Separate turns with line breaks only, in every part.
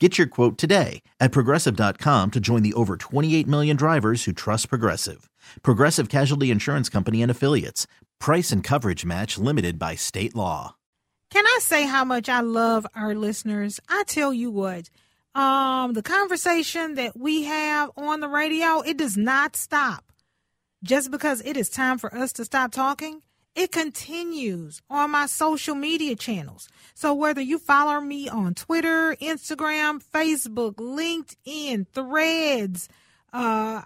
Get your quote today at progressive.com to join the over 28 million drivers who trust Progressive. Progressive Casualty Insurance Company and Affiliates. Price and coverage match limited by state law.
Can I say how much I love our listeners? I tell you what, um, the conversation that we have on the radio, it does not stop. Just because it is time for us to stop talking, it continues on my social media channels. So whether you follow me on Twitter, Instagram, Facebook, LinkedIn, Threads, uh,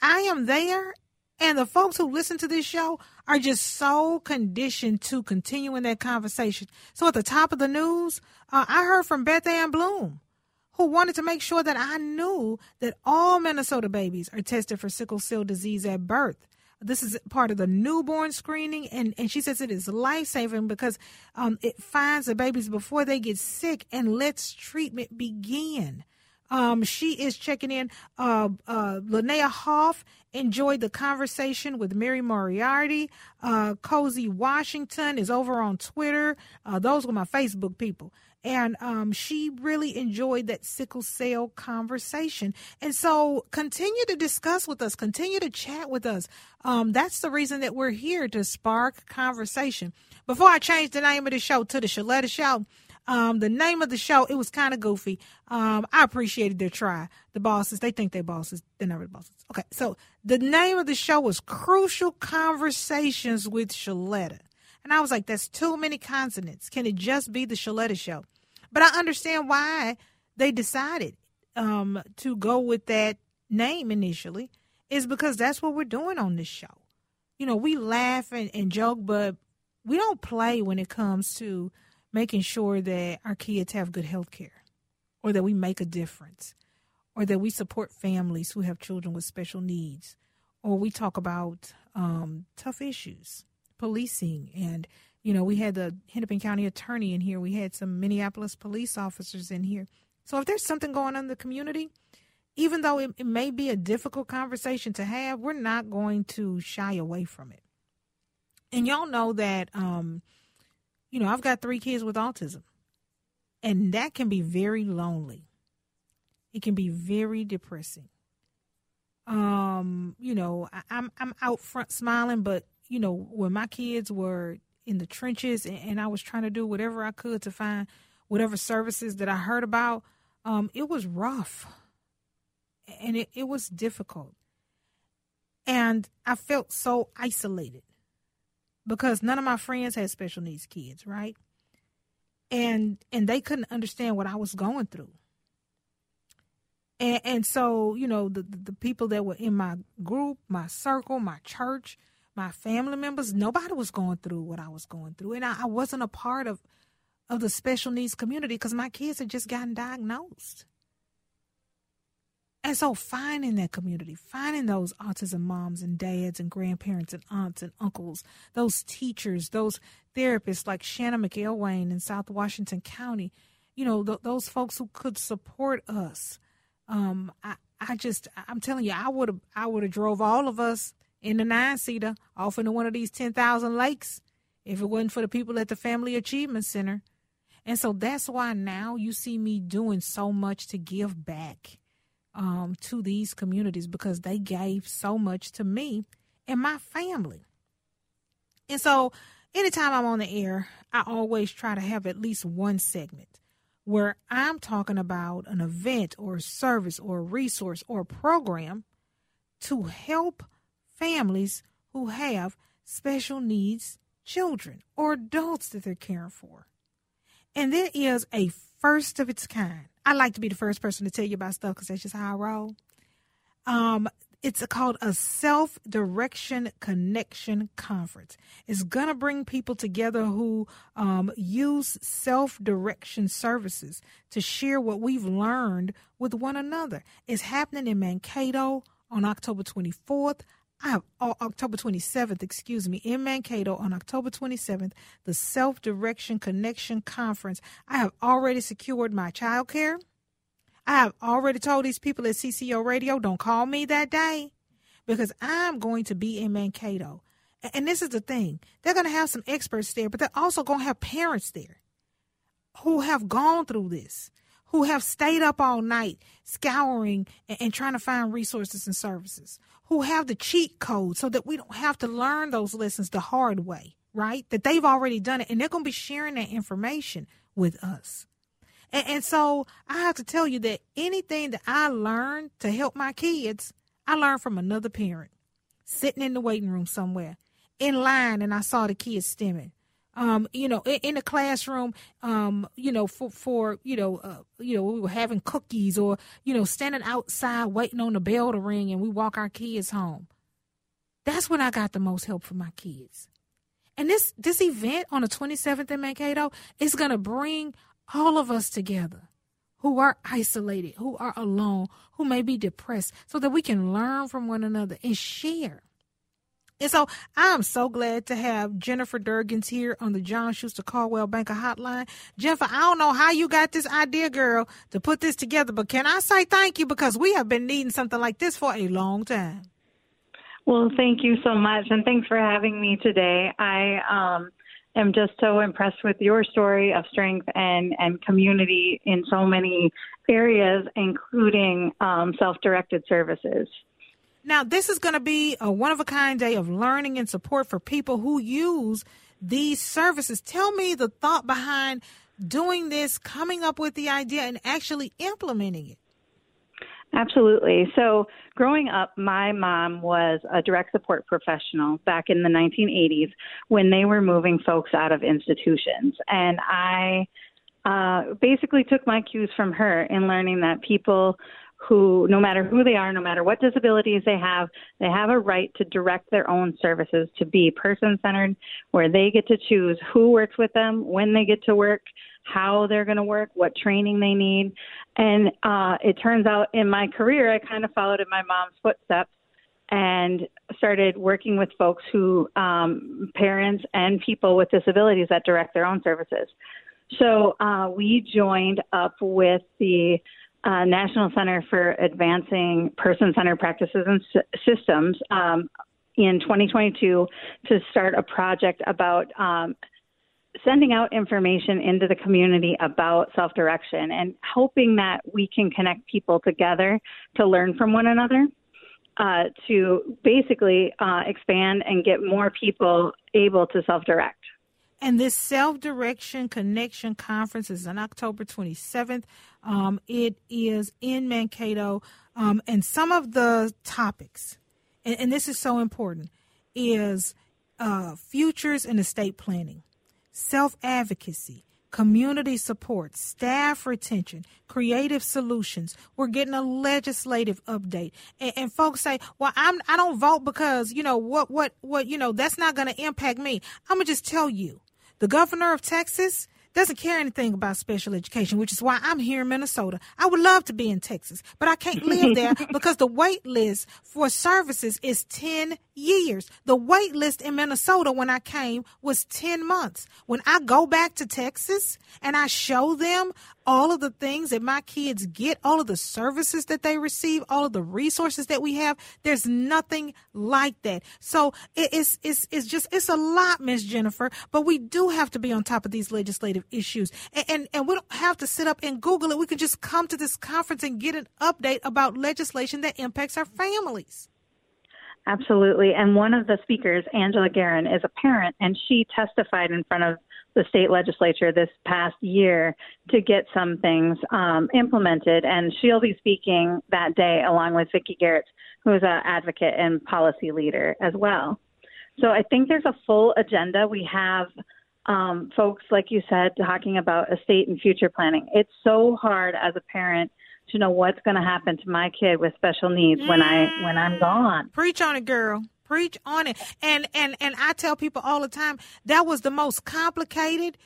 I am there. And the folks who listen to this show are just so conditioned to continuing that conversation. So at the top of the news, uh, I heard from Beth Ann Bloom, who wanted to make sure that I knew that all Minnesota babies are tested for sickle cell disease at birth. This is part of the newborn screening, and, and she says it is life saving because um, it finds the babies before they get sick and lets treatment begin. Um, she is checking in. Uh, uh, Linnea Hoff enjoyed the conversation with Mary Moriarty. Uh, Cozy Washington is over on Twitter. Uh, those were my Facebook people and um, she really enjoyed that sickle cell conversation. And so, continue to discuss with us, continue to chat with us. Um, that's the reason that we're here to spark conversation. Before I change the name of the show to the Sheletta Show, um, the name of the show, it was kind of goofy. Um, I appreciated their try. The bosses, they think they're bosses. They're never the bosses. Okay, so the name of the show was Crucial Conversations with Sheletta. And I was like, that's too many consonants. Can it just be the Sheletta show? But I understand why they decided um, to go with that name initially, is because that's what we're doing on this show. You know, we laugh and, and joke, but we don't play when it comes to making sure that our kids have good health care or that we make a difference or that we support families who have children with special needs or we talk about um, tough issues policing. And you know we had the hennepin county attorney in here. We had some minneapolis police officers in here. So if there's something going on in the community even though it, it may be a difficult conversation to have we're not going to shy away from it. And y'all know that um you know i've got three kids with autism and that can be very lonely. It can be very depressing. Um you know I, i'm i'm out front smiling but you know, when my kids were in the trenches and, and, I was trying to do whatever I could to find whatever services that I heard about, um, it was rough and it, it was difficult. And I felt so isolated because none of my friends had special needs kids, right? And and they couldn't understand what I was going through. And, and so, you know, the, the people that were in my group, my circle, my church, my family members, nobody was going through what I was going through. And I, I wasn't a part of, of the special needs community because my kids had just gotten diagnosed. And so finding that community, finding those autism moms and dads and grandparents and aunts and uncles, those teachers, those therapists like Shannon McElwain in South Washington County, you know, th- those folks who could support us. Um, I, I just, I'm telling you, I would have, I would have drove all of us in the nine seater off into one of these 10,000 lakes if it wasn't for the people at the Family Achievement Center. And so that's why now you see me doing so much to give back um, to these communities because they gave so much to me and my family. And so anytime I'm on the air, I always try to have at least one segment where I'm talking about an event or a service or a resource or a program to help families who have special needs children or adults that they're caring for. And there is a first of its kind. I like to be the first person to tell you about stuff because that's just how I roll. Um, it's called a self direction connection conference. It's going to bring people together who um, use self direction services to share what we've learned with one another. It's happening in Mankato on October 24th. I have oh, October 27th, excuse me, in Mankato on October 27th, the Self Direction Connection Conference. I have already secured my child care. I have already told these people at CCO Radio, don't call me that day because I'm going to be in Mankato. And this is the thing they're going to have some experts there, but they're also going to have parents there who have gone through this, who have stayed up all night scouring and, and, trying to find resources and services, who have the cheat code so that we don't have to learn those lessons the hard way, right? That they've already done it and they're going to be sharing that information with us. And, and so I have to tell you that anything that I learned to help my kids, I learned from another parent sitting in the waiting room somewhere in line and I saw the kids stimming. Um, you know, in, in the classroom, um, you know, for, for you know, uh, you know, we were having cookies or, you know, standing outside waiting on the bell to ring and we walk our kids home. That's when I got the most help for my kids. And this this event on the 27th in Mankato is going to bring all of us together who are isolated, who are alone, who may be depressed, so that we can learn from one another and share. And so I'm so glad to have Jennifer Durgans here on the John Schuster Coldwell Banker Hotline. Jennifer, I don't know how you got this idea, girl, to put this together, but can I say thank you because we have been needing something like this for a long time.
Well, thank you so much, and thanks for having me today. I um, am just so impressed with your story of strength and, and community in so many areas, including um, self directed services.
Now, this is going to be a one of a kind day of learning and support for people who use these services. Tell me the thought behind doing this, coming up with the idea, and actually implementing it.
Absolutely. So, growing up, my mom was a direct support professional back in the 1980s when they were moving folks out of institutions. And I uh, basically took my cues from her in learning that people who, no matter who they are, no matter what disabilities they have, they have a right to direct their own services to be person centered, where they get to choose who works with them, when they get to work, how they're going to work, what training they need. And uh, it turns out in my career, I kind of followed in my mom's footsteps and started working with folks who, um, parents and people with disabilities that direct their own services. So uh, we joined up with the uh, National Center for Advancing Person Centered Practices and S- Systems um, in 2022 to start a project about um, sending out information into the community about self direction and hoping that we can connect people together to learn from one another. Uh, to basically uh, expand and get more people able to self direct.
And this self direction connection conference is on October 27th. Um, it is in Mankato. Um, and some of the topics, and, and this is so important, is uh, futures and estate planning self advocacy, community support, staff retention, creative solutions. We're getting a legislative update. And, and, folks say, well, I'm, I don't vote because, you know, what, what, what, you know, that's not going to impact me. I'm going to just tell you, the governor of Texas, doesn't care anything about special education, which is why I'm here in Minnesota. I would love to be in Texas, but I can't live there because the wait list for services is 10 years. The wait list in Minnesota when I came was 10 months. When I go back to Texas and I show them all of the things that my kids get, all of the services that they receive, all of the resources that we have. There's nothing like that. So it's it's it's just it's a lot, Miss Jennifer. But we do have to be on top of these legislative issues, and, and and we don't have to sit up and Google it. We can just come to this conference and get an update about legislation that impacts our families.
Absolutely. And one of the speakers, Angela Guerin, is a parent, and she testified in front of the state legislature this past year to get some things um, implemented. And she'll be speaking that day along with Vicki Garrett, who is an advocate and policy leader as well. So I think there's a full agenda. We have um, folks, like you said, talking about estate and future planning. It's so hard as a parent to know what's going to happen to my kid with special needs when I when I'm gone.
Preach on it, girl. Preach on it. And and and I tell people all the time that was the most complicated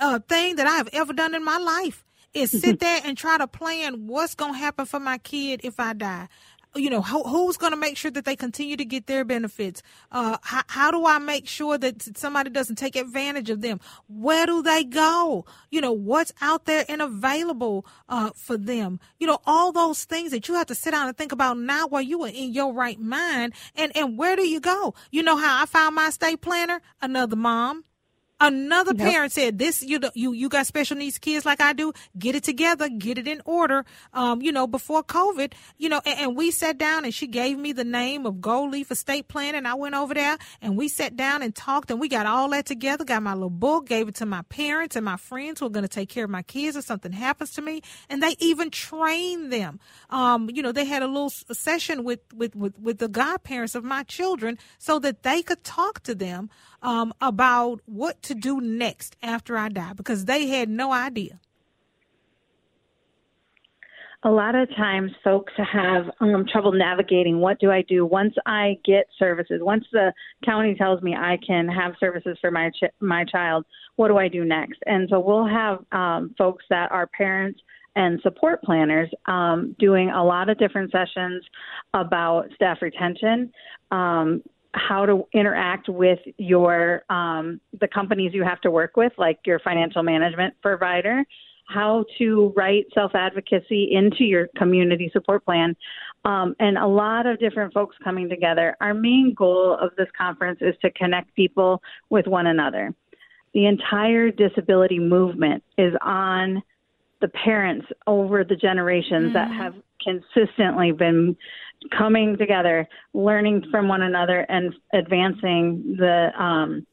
uh, thing that I have ever done in my life. Is sit there and try to plan what's going to happen for my kid if I die you know, who, who's going to make sure that they continue to get their benefits? Uh, how, how do I make sure that somebody doesn't take advantage of them? Where do they go? You know, what's out there and available uh, for them? You know, all those things that you have to sit down and think about now while you are in your right mind. And, and where do you go? You know how I found my estate planner? Another mom Another yep. parent said, "This you you you got special needs kids like I do. Get it together, get it in order. Um, you know, before COVID, you know." And, and, we sat down, and she gave me the name of Gold Leaf Estate Plan, and I went over there, and we sat down and talked, and we got all that together. Got my little book, gave it to my parents and my friends who are going to take care of my kids if something happens to me, and they even trained them. Um, you know, they had a little session with with with, with the godparents of my children so that they could talk to them um, about what to do next after I die because they had no idea.
A lot of times, folks have um, trouble navigating what do I do once I get services. Once the county tells me I can have services for my ch- my child, what do I do next? And so we'll have um, folks that are parents and support planners um, doing a lot of different sessions about staff retention, um, how to interact with your um, the companies you have to work with, like your financial management provider, how to write self advocacy into your community support plan, um, and a lot of different folks coming together. Our main goal of this conference is to connect people with one another. The entire disability movement is on the parents over the generations mm. that have consistently been coming together, learning from one another, and advancing the um,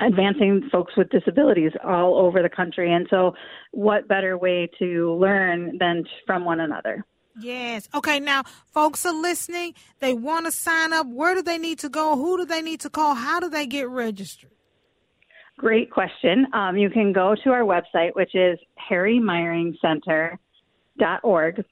advancing folks with disabilities all over the country. And so, what better way to learn than from one another?
Yes. Okay. Now, folks are listening. They want to sign up. Where do they need to go? Who do they need to call? How do they get registered?
Great question. Um, you can go to our website, which is harrymeyeringcenter.org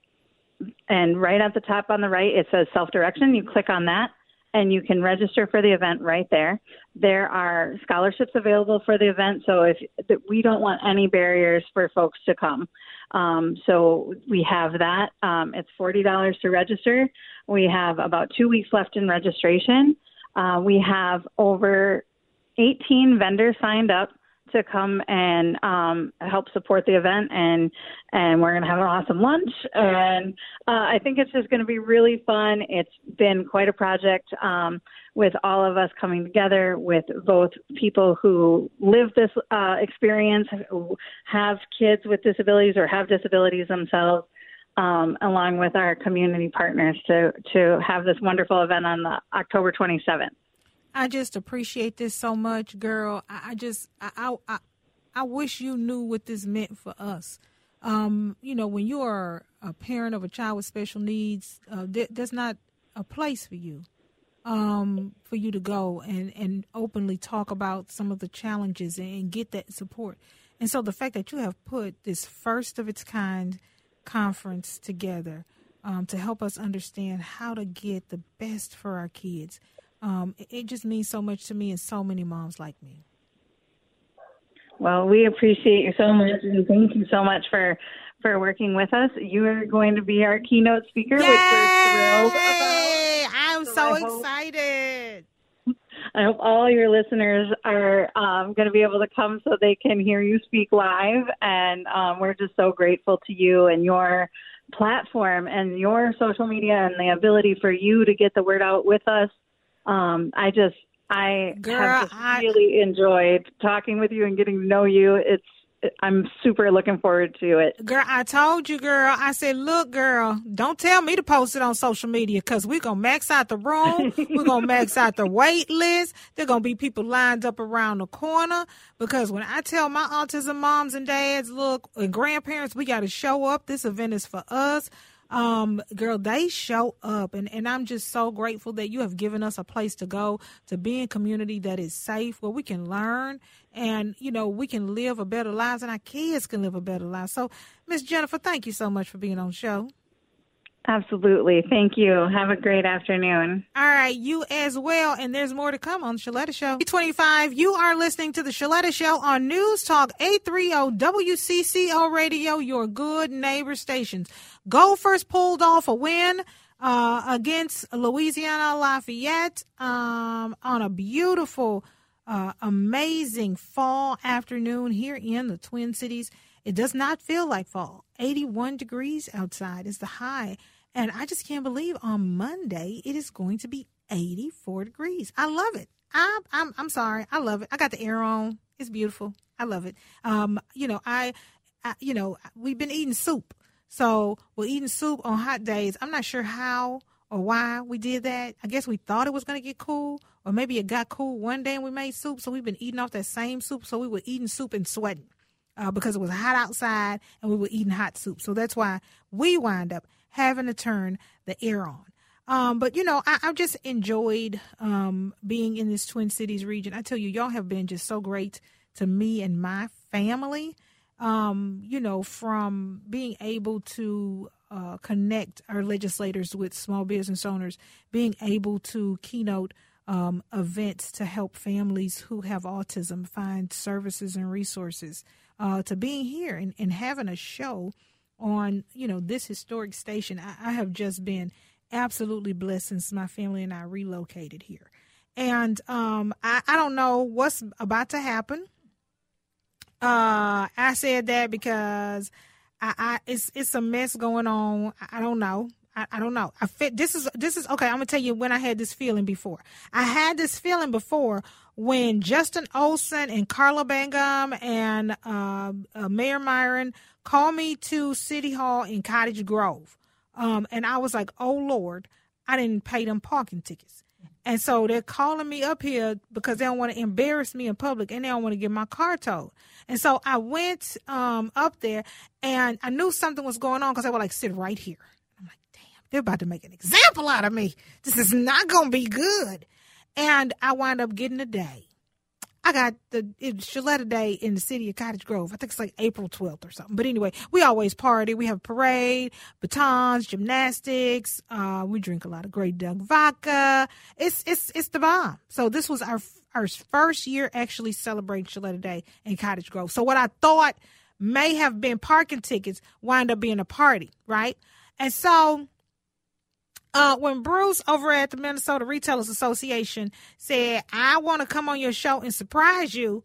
and right at the top on the right it says self direction. You click on that and you can register for the event right there. There are scholarships available for the event, so if we don't want any barriers for folks to come. Um, so we have that. Um, it's forty dollars to register. We have about two weeks left in registration. Uh, we have over 18 vendors signed up to come and um, help support the event, and and we're going to have an awesome lunch. And uh, I think it's just going to be really fun. It's been quite a project um, with all of us coming together, with both people who live this uh, experience, who have kids with disabilities or have disabilities themselves. Um, along with our community partners to to have this wonderful event on the October 27th.
I just appreciate this so much, girl. I, I just I, I I wish you knew what this meant for us. Um, you know, when you are a parent of a child with special needs, uh, th- there's not a place for you um, for you to go and, and openly talk about some of the challenges and get that support. And so the fact that you have put this first of its kind conference together um, to help us understand how to get the best for our kids um, it, it just means so much to me and so many moms like me.
Well, we appreciate you so much, and thank you so much for for working with us. You are going to be our keynote speaker, Yay! which we're thrilled about.
I'm so, so excited.
Hope, I hope all your listeners are um, going to be able to come so they can hear you speak live, and um, we're just so grateful to you and your platform and your social media and the ability for you to get the word out with us um, I just I Girl, have just I, really enjoyed talking with you and getting to know you. It's I'm super looking forward to it.
Girl, I told you, girl. I said, look, girl, don't tell me to post it on social media because we're going to max out the room. we're going to max out the wait list. There are going to be people lined up around the corner because when I tell my autism moms and dads, look, and grandparents, we got to show up. This event is for us um, girl, they show up. And, and I'm just so grateful that you have given us a place to go to be in community that is safe, where we can learn and, you know, we can live a better lives and our kids can live a better life. So, Miss Jennifer, thank you so much for being on show.
Absolutely. Thank you. Have a great afternoon.
All right. You as well. And there's more to come on the Sheletta Show. 25, you are listening to the Sheletta Show on News Talk 830 WCCO Radio, your good neighbor stations. Gophers pulled off a win uh, against Louisiana Lafayette um, on a beautiful, uh, amazing fall afternoon here in the Twin Cities. It does not feel like fall. 81 degrees outside is the high. And I just can't believe on Monday it is going to be 84 degrees. I love it. I'm I'm I'm sorry. I love it. I got the air on. It's beautiful. I love it. Um, you know, I, I you know, we've been eating soup. So we're eating soup on hot days. I'm not sure how or why we did that. I guess we thought it was going to get cool, or maybe it got cool one day and we made soup. So we've been eating off that same soup. So we were eating soup and sweating uh, because it was hot outside and we were eating hot soup. So that's why we wind up having to turn the air on. Um, but you know, I, have just enjoyed um, being in this Twin Cities region. I tell you, y'all have been just so great to me and my family. Um, you know, from being able to uh, connect our legislators with small business owners, being able to keynote um, events to help families who have autism find services and resources, uh, to being here and, and having a show on you know this historic station. I, I have just been absolutely blessed since my family and I relocated here, and um, I, I don't know what's about to happen. Uh, I said that because I, I it's it's a mess going on. I, I don't know. I, I, don't know. I fit this is this is okay. I'm gonna tell you when I had this feeling before. I had this feeling before when Justin Olson and Carla Bangum and uh, uh, Mayor Myron called me to City Hall in Cottage Grove. Um, and I was like, oh Lord, I didn't pay them parking tickets. And so they're calling me up here because they don't want to embarrass me in public and they don't want to get my car towed. And so I went um, up there and I knew something was going on because they were like, sit right here. I'm like, damn, they're about to make an example out of me. This is not going to be good. And I wind up getting a day. I got the it's Day in the city of Cottage Grove. I think it's like April 12th or something. But anyway, we always party. We have parade, batons, gymnastics. Uh, we drink a lot of Grey Duck vodka. It's it's it's the bomb. So this was our our first year actually celebrating Sheletta Day in Cottage Grove. So what I thought may have been parking tickets wind up being a party, right? And so uh, when Bruce over at the Minnesota Retailers Association said, I want to come on your show and surprise you,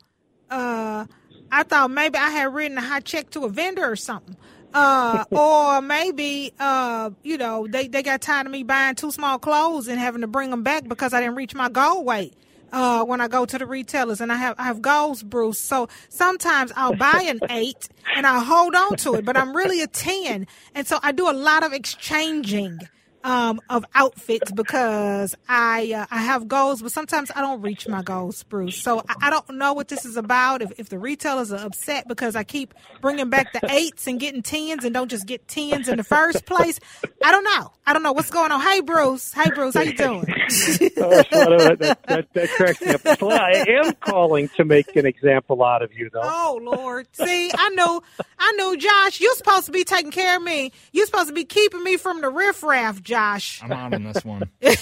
uh, I thought maybe I had written a high check to a vendor or something. Uh, or maybe, uh, you know, they, they got tired of me buying too small clothes and having to bring them back because I didn't reach my goal weight. Uh, when I go to the retailers and I have I have goals, Bruce. So sometimes I'll buy an eight and I'll hold on to it, but I'm really a ten, and so I do a lot of exchanging um, of outfits because I uh, I have goals, but sometimes I don't reach my goals, Bruce. So I, I, don't know what this is about. If, if the retailers are upset because I keep bringing back the eights and getting tens and don't just get tens in the first place, I don't know. I don't know what's going on. Hey, Bruce. Hey, Bruce. How you doing?
oh, that, that, that, cracks me up. I am calling to make an example out of you, though.
Oh Lord! See, I know, I know, Josh. You're supposed to be taking care of me. You're supposed to be keeping me from the riffraff. Josh.
I'm out on this one.
yeah,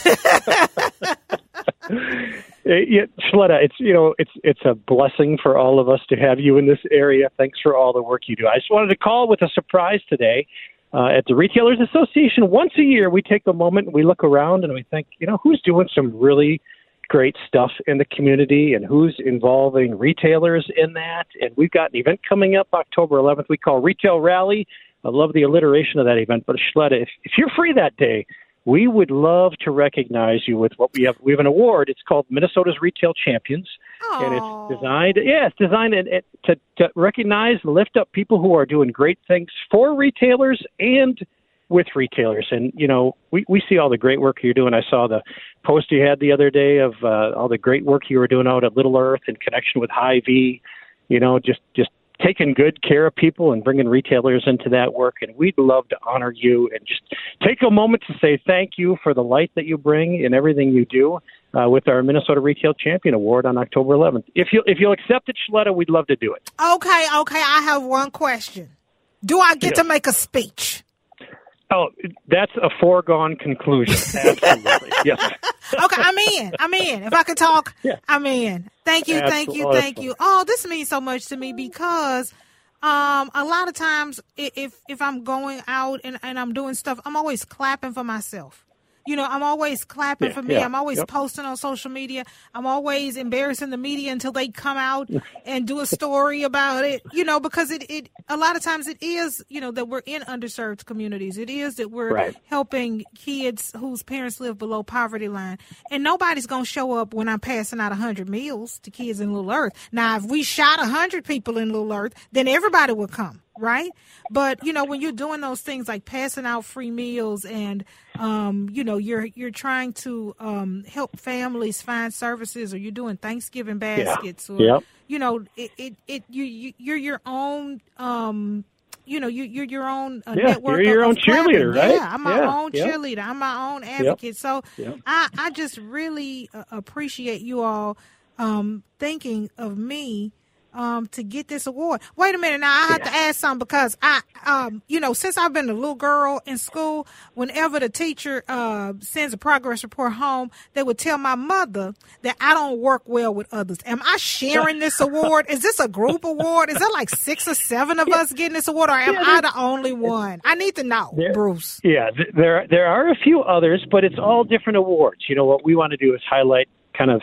Sheletta, it's you know it's it's a blessing for all of us to have you in this area. Thanks for all the work you do. I just wanted to call with a surprise today. Uh, at the Retailers Association, once a year we take a moment and we look around and we think, you know, who's doing some really great stuff in the community and who's involving retailers in that. And we've got an event coming up October 11th we call Retail Rally. I love the alliteration of that event. But Sheletta, if, if you're free that day, we would love to recognize you with what we have. We have an award. It's called Minnesota's Retail Champions,
Aww.
and it's designed. Yeah, it's designed to, to recognize and lift up people who are doing great things for retailers and with retailers. And you know, we we see all the great work you're doing. I saw the post you had the other day of uh, all the great work you were doing out at Little Earth in connection with Hy-Vee. You know, just just taking good care of people and bringing retailers into that work. And we'd love to honor you and just take a moment to say thank you for the light that you bring in everything you do. Uh, with our Minnesota Retail Champion Award on October 11th. If you if you'll accept it, Sheletta, we'd love to do it.
Okay, okay. I have one question. Do I get
yeah.
to make a speech?
Oh, that's a foregone conclusion. Absolutely. yes.
okay, I'm in. I'm in. If I could talk,
yeah.
I'm in. Thank you,
Absolutely.
thank you, thank you. Oh, this means so much to me because um a lot of times if if I'm going out and, and I'm doing stuff, I'm always clapping for myself. You know, I'm always clapping
yeah,
for me.
Yeah,
I'm always
yep.
posting on social media. I'm always embarrassing the media until they come out and do a story about it. You know, because it, it a lot of times it is, you know, that we're in underserved communities. It is that we're
right.
helping kids whose parents live below poverty line. And nobody's going to show up when I'm passing out 100 meals to kids in Little Earth. Now, if we shot 100 people in Little Earth, then everybody would come right? But you know, when you're doing those things like passing out free meals and um, you know, you're you're trying to um, help families find services, or you're doing Thanksgiving baskets,
yeah.
or
yep.
you know, it, it, it you, you you're your own. Um, you know, you, you're your own uh,
yeah,
network.
You're your own cheerleader, right?
Yeah, I'm my
yeah,
own
yep.
cheerleader. I'm my own advocate. So. I, I just really uh, appreciate you all um, thinking of me um, to get this award. Wait a minute now, I have to ask something because I, um, you know, since I've been a little girl in school, whenever the teacher uh, sends a progress report home, they would tell my mother that I don't work well with others. Am I sharing this award? Is this a group award? Is there like six or seven of us getting this award, or am
Yeah,
I the only one? I need to know,
There-
Bruce.
Yeah, th- there there are a few others, but it's all different awards. You know what we want to do is highlight kind of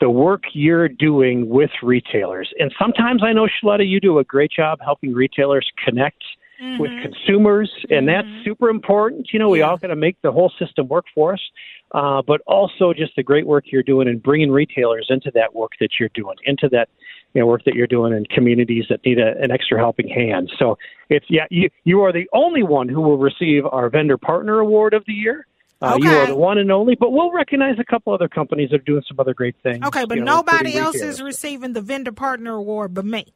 the work you're doing with retailers. And sometimes I know Sheletta, you do a great job helping retailers connect with consumers, and that's super important. You know, we
Yeah.
all got to make the whole system work for us, uh, but also just the great work you're doing and bringing retailers into that work that you're doing, into that you know work that you're doing in communities that need a, an extra helping hand. So it's yeah, you you are the only one who will receive our vendor partner award of the year. Uh, You are the one and only, but we'll recognize a couple other companies that are doing some other great things.
Okay, but
you know,
nobody else
retailers.
is receiving the vendor partner award but me.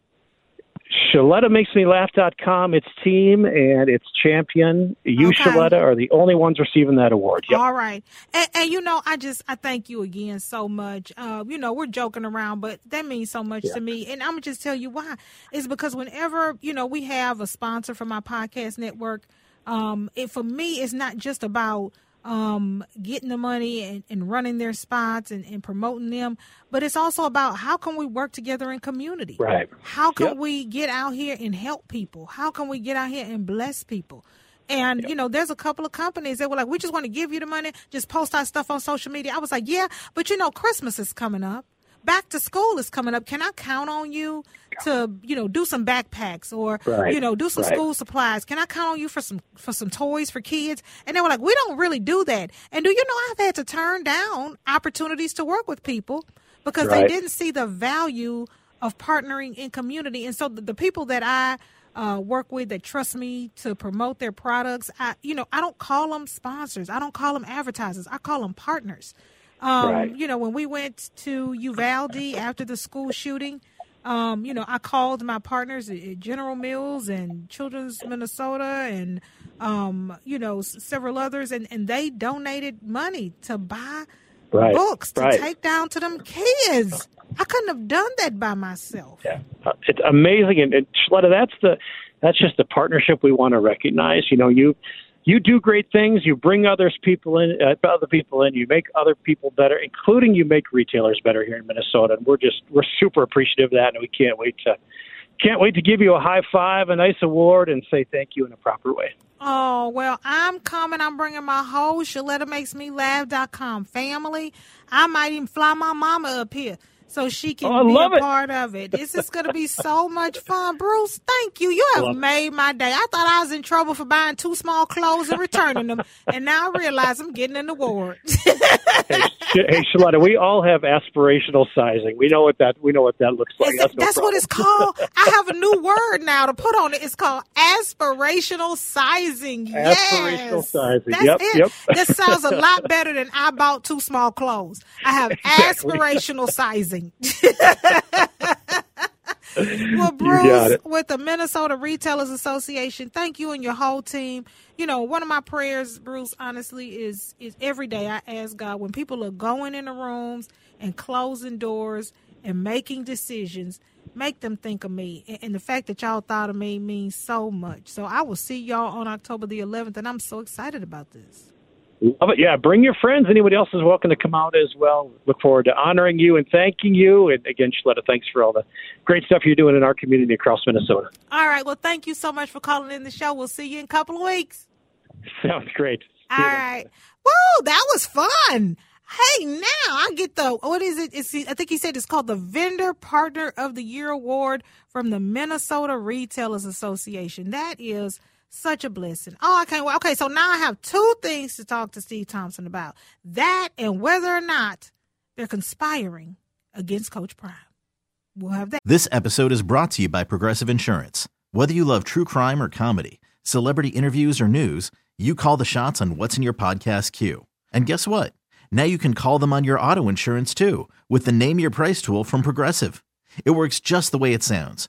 ShelettaMakesMeLaugh.com, its team and its champion, you,
Okay.
Sheletta, are the only ones receiving that award. Yep.
All right. And, and you know, I just, I thank you again so much. Uh, you know, we're joking around, but that means so much
Yeah.
to me. And I'm going to just tell you why. It's because whenever, you know, we have a sponsor for my podcast network, um, it, for me, it's not just about, um, getting the money and, and running their spots and, and promoting them, but it's also about how can we work together in community?
Right.
How can
Yep.
we get out here and help people? How can we get out here and bless people? And you know, there's a couple of companies that were like, "We just want to give you the money, just post our stuff on social media." I was like, "Yeah, but you know, Christmas is coming up, back to school is coming up. Can I count on you to, you know, do some backpacks or
Right,
you know, do some
right.
school supplies? Can I count on you for some for some toys for kids?" And they were like, "We don't really do that." And do you know, I've had to turn down opportunities to work with people because they didn't see the value of partnering in community. And so the, the people that I uh, work with that trust me to promote their products, I, you know, I don't call them sponsors. I don't call them advertisers. I call them partners. Um,
Right.
You know, when we went to Uvalde after the school shooting, um, you know, I called my partners at, General Mills and Children's Minnesota and, um, you know, s- several others, and, and they donated money to buy
Right.
books to
right.
take down to them kids. I couldn't have done that by myself.
Yeah, Uh, it's amazing, and, and Sheletta, that's the that's just the partnership we want to recognize. You know, you you do great things. You bring others people in, uh, other people in. You make other people better, including you make retailers better here in Minnesota. And we're just we're super appreciative of that, and we can't wait to can't wait to give you a high five, a nice award, and say thank you in a proper way.
Oh, well, I'm coming. I'm bringing my whole Sheletta Makes Me Laugh.com family. I might even fly my mama up here. So she can
oh,
be
a
it. part of it. This is going to be so much fun. Bruce, thank you. You have made my day. I thought I was in trouble for buying two small clothes and returning them, and now I realize I'm getting an award.
hey, hey, Sheletta, we all have aspirational sizing. We know what that we know what that looks like.
That's,
no
that's what it's called. I have a new word now to put on it. It's called aspirational sizing.
Aspirational
yes.
sizing.
That's
yep,
it.
yep.
This sounds a lot better than I bought two small clothes. I have
Exactly.
aspirational sizing. well, Bruce, with the Minnesota Retailers Association, thank you and your whole team. You know, one of my prayers, Bruce, honestly, is is every day I ask God when people are going in the rooms and closing doors and making decisions, make them think of me. And, and the fact that y'all thought of me means so much. So I will see y'all on October the 11th, and I'm so excited about this.
Love it. Yeah, bring your friends. Anybody else is welcome to come out as well. Look forward to honoring you and thanking you. And again, Sheletta, thanks for all the great stuff you're doing in our community across Minnesota.
All right. Well, thank you so much for calling in the show. We'll see you in a couple of weeks.
Sounds great.
All right. Woo, that was fun. Hey, now I get the what is it? It's, I think he said it's called the Vendor Partner of the Year Award from the Minnesota Retailers Association. That is such a blessing. Oh, I can't wait. Okay, so now I have two things to talk to Steve Thomson about that and whether or not they're conspiring against Coach Prime. We'll have that.
This episode is brought to you by Progressive Insurance. Whether you love true crime or comedy, celebrity interviews or news, you call the shots on what's in your podcast queue. And guess what? Now you can call them on your auto insurance too with the Name Your Price tool from Progressive. It works just the way it sounds.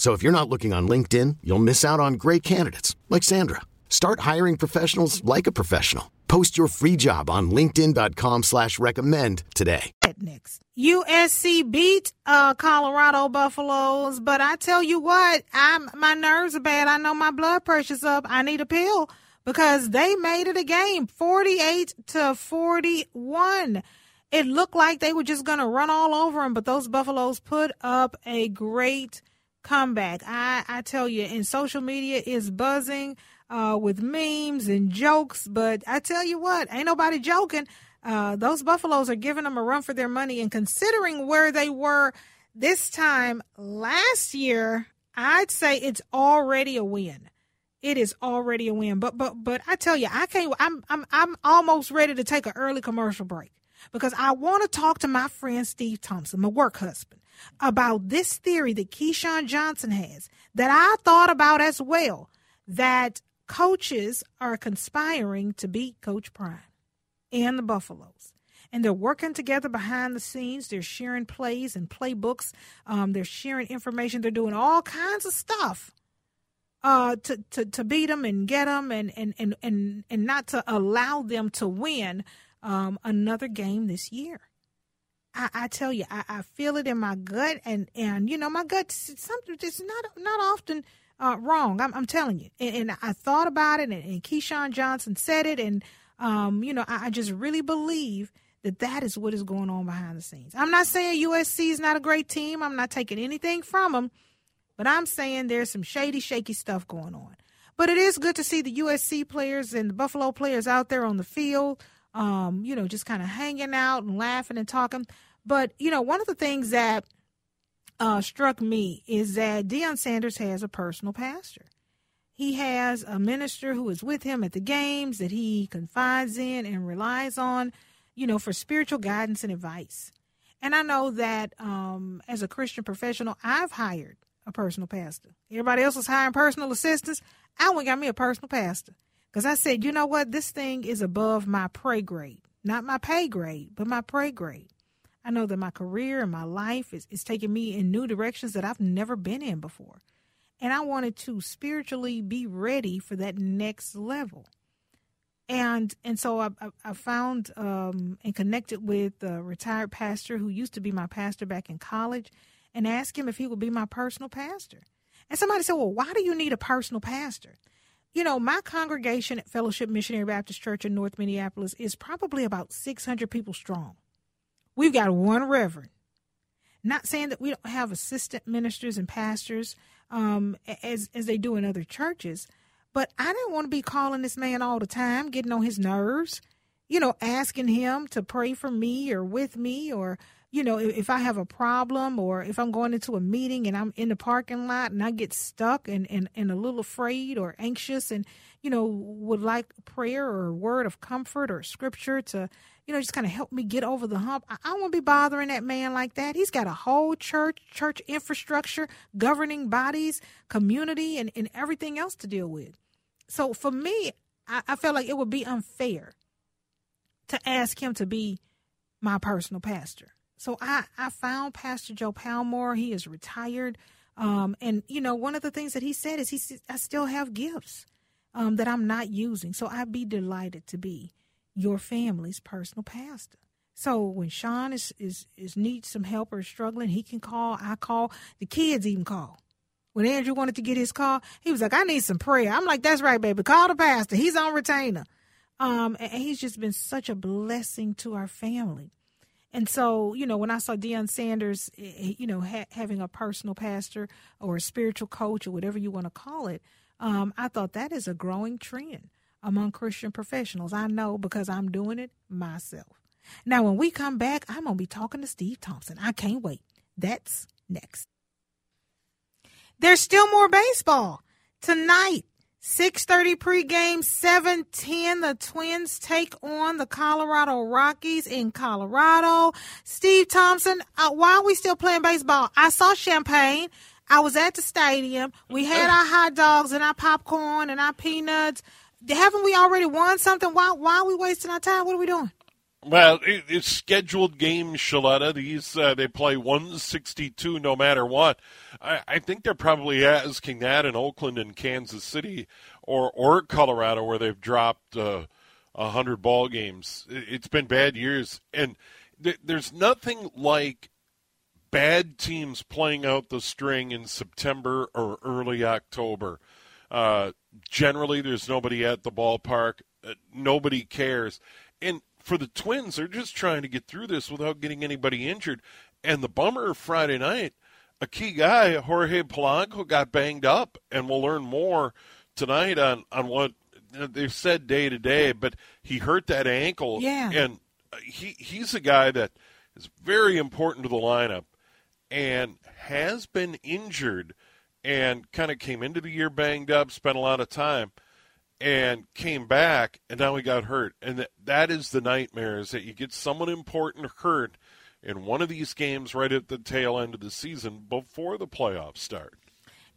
So if you're not looking on LinkedIn, you'll miss out on great candidates like Sandra. Start hiring professionals like a professional. Post your free job on LinkedIn.com slash recommend today.
Next. USC beat uh, Colorado Buffaloes, but I tell you what, I'm my nerves are bad. I know my blood pressure's up. I need a pill because they made it a game 48 to 41. It looked like they were just going to run all over them, but those Buffaloes put up a great comeback. I, I tell you, and social media is buzzing uh, with memes and jokes, but I tell you what, ain't nobody joking. Uh, those Buffaloes are giving them a run for their money, and considering where they were this time last year, I'd say it's already a win. It is already a win. But but but I tell you, I can't. I'm I'm I'm almost ready to take an early commercial break because I want to talk to my friend Steve Thomson, my work husband, about this theory that Keyshawn Johnson has that I thought about as well that coaches are conspiring to beat Coach Prime and the Buffaloes. And they're working together behind the scenes. They're sharing plays and playbooks. Um, they're sharing information. They're doing all kinds of stuff uh, to, to, to beat them and get them and, and, and, and, and not to allow them to win um, another game this year. I, I tell you, I, I, feel it in my gut, and, and you know, my gut something it's not not often uh, wrong. I'm, I'm, telling you, and, and, I thought about it, and, and Keyshawn Johnson said it, and um, you know, I, I, just really believe that that is what is going on behind the scenes. I'm not saying USC is not a great team. I'm not taking anything from them, but I'm saying there's some shady, shaky stuff going on. But it is good to see the USC players and the Buffalo players out there on the field um, you know, just kind of hanging out and laughing and talking. But, you know, one of the things that uh, struck me is that Deion Sanders has a personal pastor. He has a minister who is with him at the games that he confides in and relies on, you know, for spiritual guidance and advice. And I know that um, as a Christian professional, I've hired a personal pastor. Everybody else is hiring personal assistants. I went got me a personal pastor because I said, you know what, this thing is above my pay grade, not my pay grade, but my pay grade. I know that my career and my life is, is taking me in new directions that I've never been in before. And I wanted to spiritually be ready for that next level. And and so I, I, I found um, and connected with a retired pastor who used to be my pastor back in college and asked him if he would be my personal pastor. And somebody said, Well, why do you need a personal pastor? You know, my congregation at Fellowship Missionary Baptist Church in North Minneapolis is probably about 600 people strong. We've got one reverend. Not saying that we don't have assistant ministers and pastors um, as as they do in other churches, but I didn't want to be calling this man all the time, getting on his nerves, you know, asking him to pray for me or with me or you know, if I have a problem or if I'm going into a meeting and I'm in the parking lot and I get stuck and, and, and a little afraid or anxious and, you know, would like prayer or a word of comfort or scripture to, you know, just kind of help me get over the hump. I, I won't be bothering that man like that. He's got a whole church, church infrastructure, governing bodies, community, and, and everything else to deal with. So for me, I, I felt like it would be unfair to ask him to be my personal pastor. So I, I found Pastor Joe Palmore. He is retired. Um, and, you know, one of the things that he said is he said, I still have gifts um, that I'm not using. So I'd be delighted to be your family's personal pastor. So when Sean is, is, is needs some help or struggling, he can call. I call. The kids even call. When Andrew wanted to get his call, he was like, I need some prayer. I'm like, that's right, baby. Call the pastor. He's on retainer. Um, and he's just been such a blessing to our family. And so, you know, when I saw Deion Sanders, eh, eh, you know, ha- having a personal pastor or a spiritual coach or whatever you want to call it, um, I thought that is a growing trend among Christian professionals. I know because I'm doing it myself. Now, when we come back, I'm going to be talking to Steve Thomson. I can't wait. That's next. There's still more baseball tonight. 6:30 pregame, 7:10 the Twins take on the Colorado Rockies in Colorado. Steve Thomson, uh, why are we still playing baseball? I saw champagne. I was at the stadium. We had our hot dogs and our popcorn and our peanuts. Haven't we already won something? Why why are we wasting our time? What are we doing?
Well, it, it's scheduled games, Sheletta. These uh, they play 162 no matter what. I, I think they're probably asking that in Oakland and Kansas City or or Colorado, where they've dropped uh, a uh, hundred ball games. It, it's been bad years, and th- there's nothing like bad teams playing out the string in September or early October. Uh, generally, there's nobody at the ballpark. Uh, nobody cares, and for the Twins, they're just trying to get through this without getting anybody injured. And the bummer Friday night, a key guy, Jorge Polanco, got banged up, and we'll learn more tonight on on what they've said day to day. But he hurt that ankle,
yeah,
and uh, he he's a guy that is very important to the lineup and has been injured and kind of came into the year banged up, spent a lot of time and came back, and now he got hurt. And that, that is the nightmare: is that you get someone important hurt in one of these games right at the tail end of the season before the playoffs start.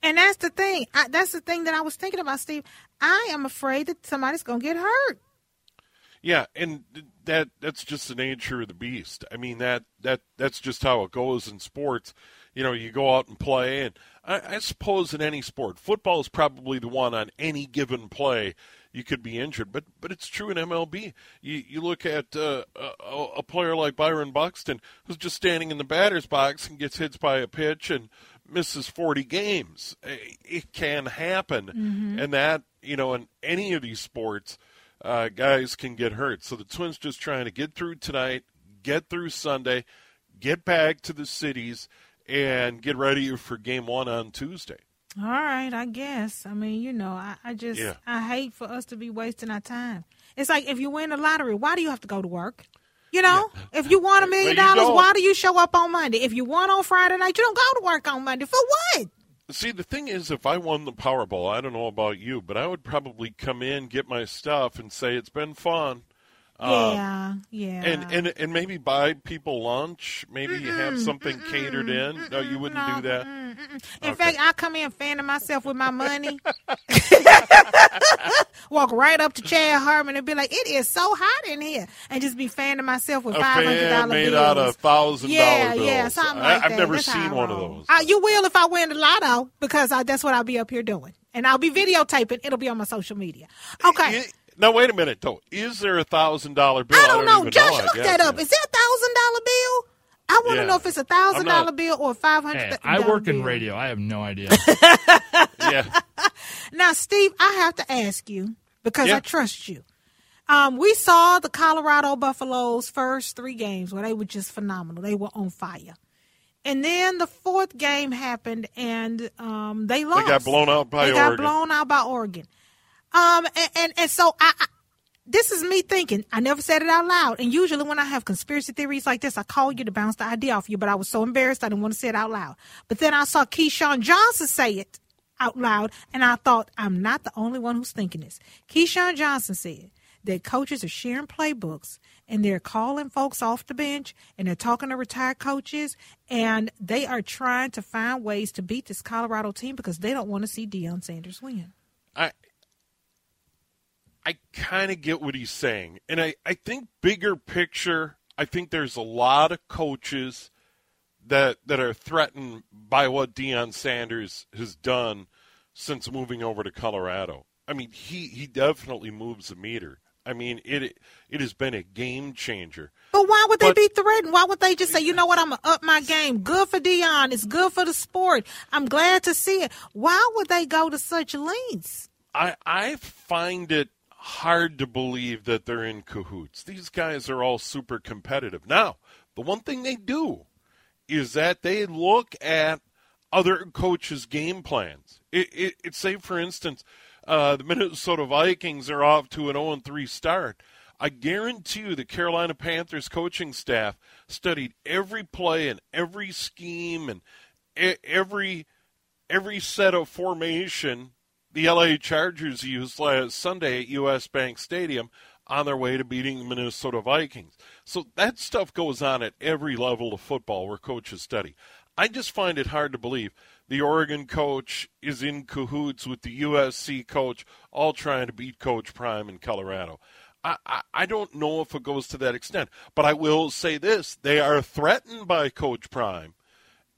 And that's the thing. I, that's the thing that I was thinking about, Steve. I am afraid that somebody's going to get hurt.
Yeah, and that that's just the nature of the beast. I mean that that that's just how it goes in sports. You know, you go out and play, and I, I suppose in any sport, football is probably the one on any given play you could be injured. But but it's true in MLB. You you look at uh, a, a, player like Byron Buxton, who's just standing in the batter's box and gets hit by a pitch and misses 40 games. It can happen,
mm-hmm.
and that you know in any of these sports, uh, guys can get hurt. So the Twins just trying to get through tonight, get through Sunday, get back to the cities and get ready for game one on Tuesday.
All right, I guess. I mean, you know, I, I just
yeah.
I hate for us to be wasting our time. It's like if you win the lottery, why do you have to go to work? You know, if you want a million dollars, why do you show up on Monday? If you won on Friday night, you don't go to work on Monday. For what?
See, the thing is, if I won the Powerball, I don't know about you, but I would probably come in, get my stuff, and say it's been fun. Uh,
yeah, yeah.
and, and and maybe buy people lunch, maybe have something catered in. No, you wouldn't do that.
In
Okay.
fact, I come in fanning myself with my money. Walk right up to Chad Harmon and be like, "It is so hot in here," and just be fanning myself with five hundred
dollar
dollar
made
bills.
out of thousand dollar
yeah,
bills.
yeah, something
I,
like
I've never
That's
seen one of those.
Uh, you will if I win the lotto because I, that's what I'll be up here doing, and I'll be videotaping. It'll be on my social media. Okay.
I- now wait a minute though. Is there a thousand dollar bill?
I don't know.
even
Josh,
know.
Look that up. Is it a thousand dollar bill? I want to
Yeah.
know if it's a thousand
I'm not-
dollar bill or a five hundred.
Hey, I work in radio. I have no idea.
yeah.
Now, Steve, I have to ask you because
Yeah.
I trust you. Um, we saw the Colorado Buffaloes first three games where they were just phenomenal. They were on fire. And then the fourth game happened and um, they lost.
They got blown out by
they got blown out by Oregon. Um, and, and, and so I, I this is me thinking. I never said it out loud. And usually when I have conspiracy theories like this, I call you to bounce the idea off you. But I was so embarrassed I didn't want to say it out loud. But then I saw Keyshawn Johnson say it out loud, and I thought I'm not the only one who's thinking this. Keyshawn Johnson said that coaches are sharing playbooks and they're calling folks off the bench and they're talking to retired coaches and they are trying to find ways to beat this Colorado team because they don't want to see Deion Sanders win.
I kind of get what he's saying, and I I think bigger picture. I think there's a lot of coaches that that are threatened by what Deion Sanders has done since moving over to Colorado. I mean, he he definitely moves the meter. I mean, it it has been a game changer.
But why would they
But-
be threatened? Why would they just say, you know what, I'm going to up my game? Good for Deion. It's good for the sport. I'm glad to see it. Why would they go to such lengths?
I I find it hard to believe that they're in cahoots. These guys are all super competitive. Now, the one thing they do is that they look at other coaches' game plans. It, it, it say, for instance, uh, the Minnesota Vikings are off to an 0 3 start. I guarantee you the Carolina Panthers coaching staff studied every play and every scheme and every every set of formation the LA Chargers used last Sunday at US Bank Stadium on their way to beating the Minnesota Vikings. So that stuff goes on at every level of football where coaches study. I just find it hard to believe the Oregon coach is in cahoots with the USC coach, all trying to beat Coach Prime in Colorado. I, I, I don't know if it goes to that extent, but I will say this they are threatened by Coach Prime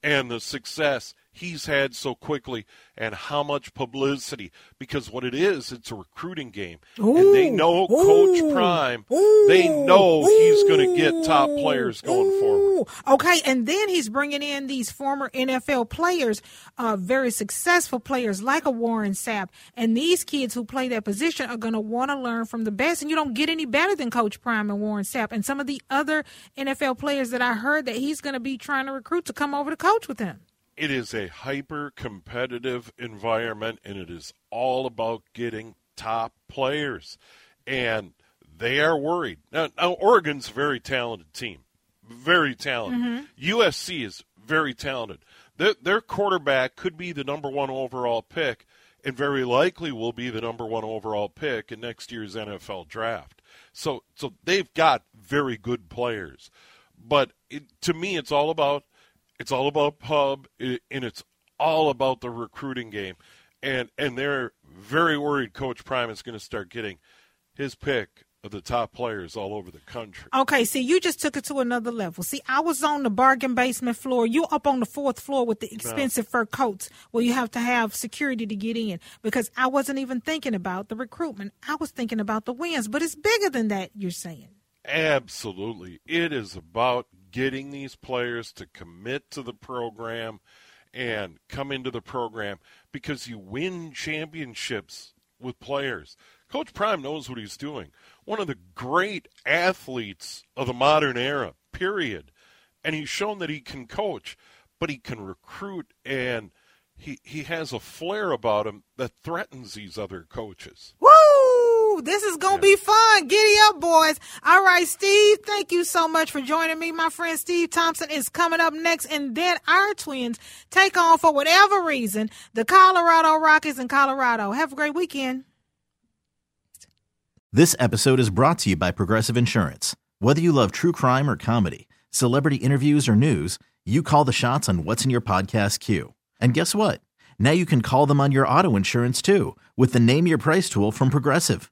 and the success he's had so quickly and how much publicity. Because what it is it's a recruiting game. And they
Ooh,
know coach
ooh,
prime. They
ooh,
know he's going to get top players going forward.
Ooh. Okay, and then he's bringing in these former NFL players, uh, very successful players like a Warren Sapp, and these kids who play that position are going to want to learn from the best. And you don't get any better than Coach Prime and Warren Sapp, and some of the other NFL players that I heard that he's going to be trying to recruit to come over to coach with him.
It is a hyper competitive environment and it is all about getting top players. And they are worried. Now, now oregon's a very talented team. Very talented. Mm-hmm. Usc is very talented. Their, their quarterback could be the number one overall pick and very likely will be the number one overall pick in next year's nfl draft. So so they've got very good players. But it, to me it's all about it's all about pub and it's all about the recruiting game and and they're very worried coach prime is going to start getting his pick of the top players all over the country
Okay, see, you just took it to another level. See, I was on the bargain basement floor. You up on the fourth floor with the expensive fur coats where you have to have security to get in because I wasn't even thinking about the recruitment. I was thinking about the wins, but it's bigger than that, you're saying.
Absolutely. It is about getting these players to commit to the program and come into the program because you win championships with players. Coach Prime knows what he's doing. One of the great athletes of the modern era, period. And he's shown that he can coach, but he can recruit and he, he has a flair about him that threatens these other coaches.
Woo! Woo! This is gonna be fun. Giddy up, boys. All right, Steve. Thank you so much for joining me. My friend Steve Thomson is coming up next, and then our twins take on for whatever reason the Colorado Rockies in Colorado. Have a great weekend.
This episode is brought to you by Progressive Insurance. Whether you love true crime or comedy, celebrity interviews or news, you call the shots on what's in your podcast queue. And guess what? Now you can call them on your auto insurance too with the Name Your Price tool from Progressive.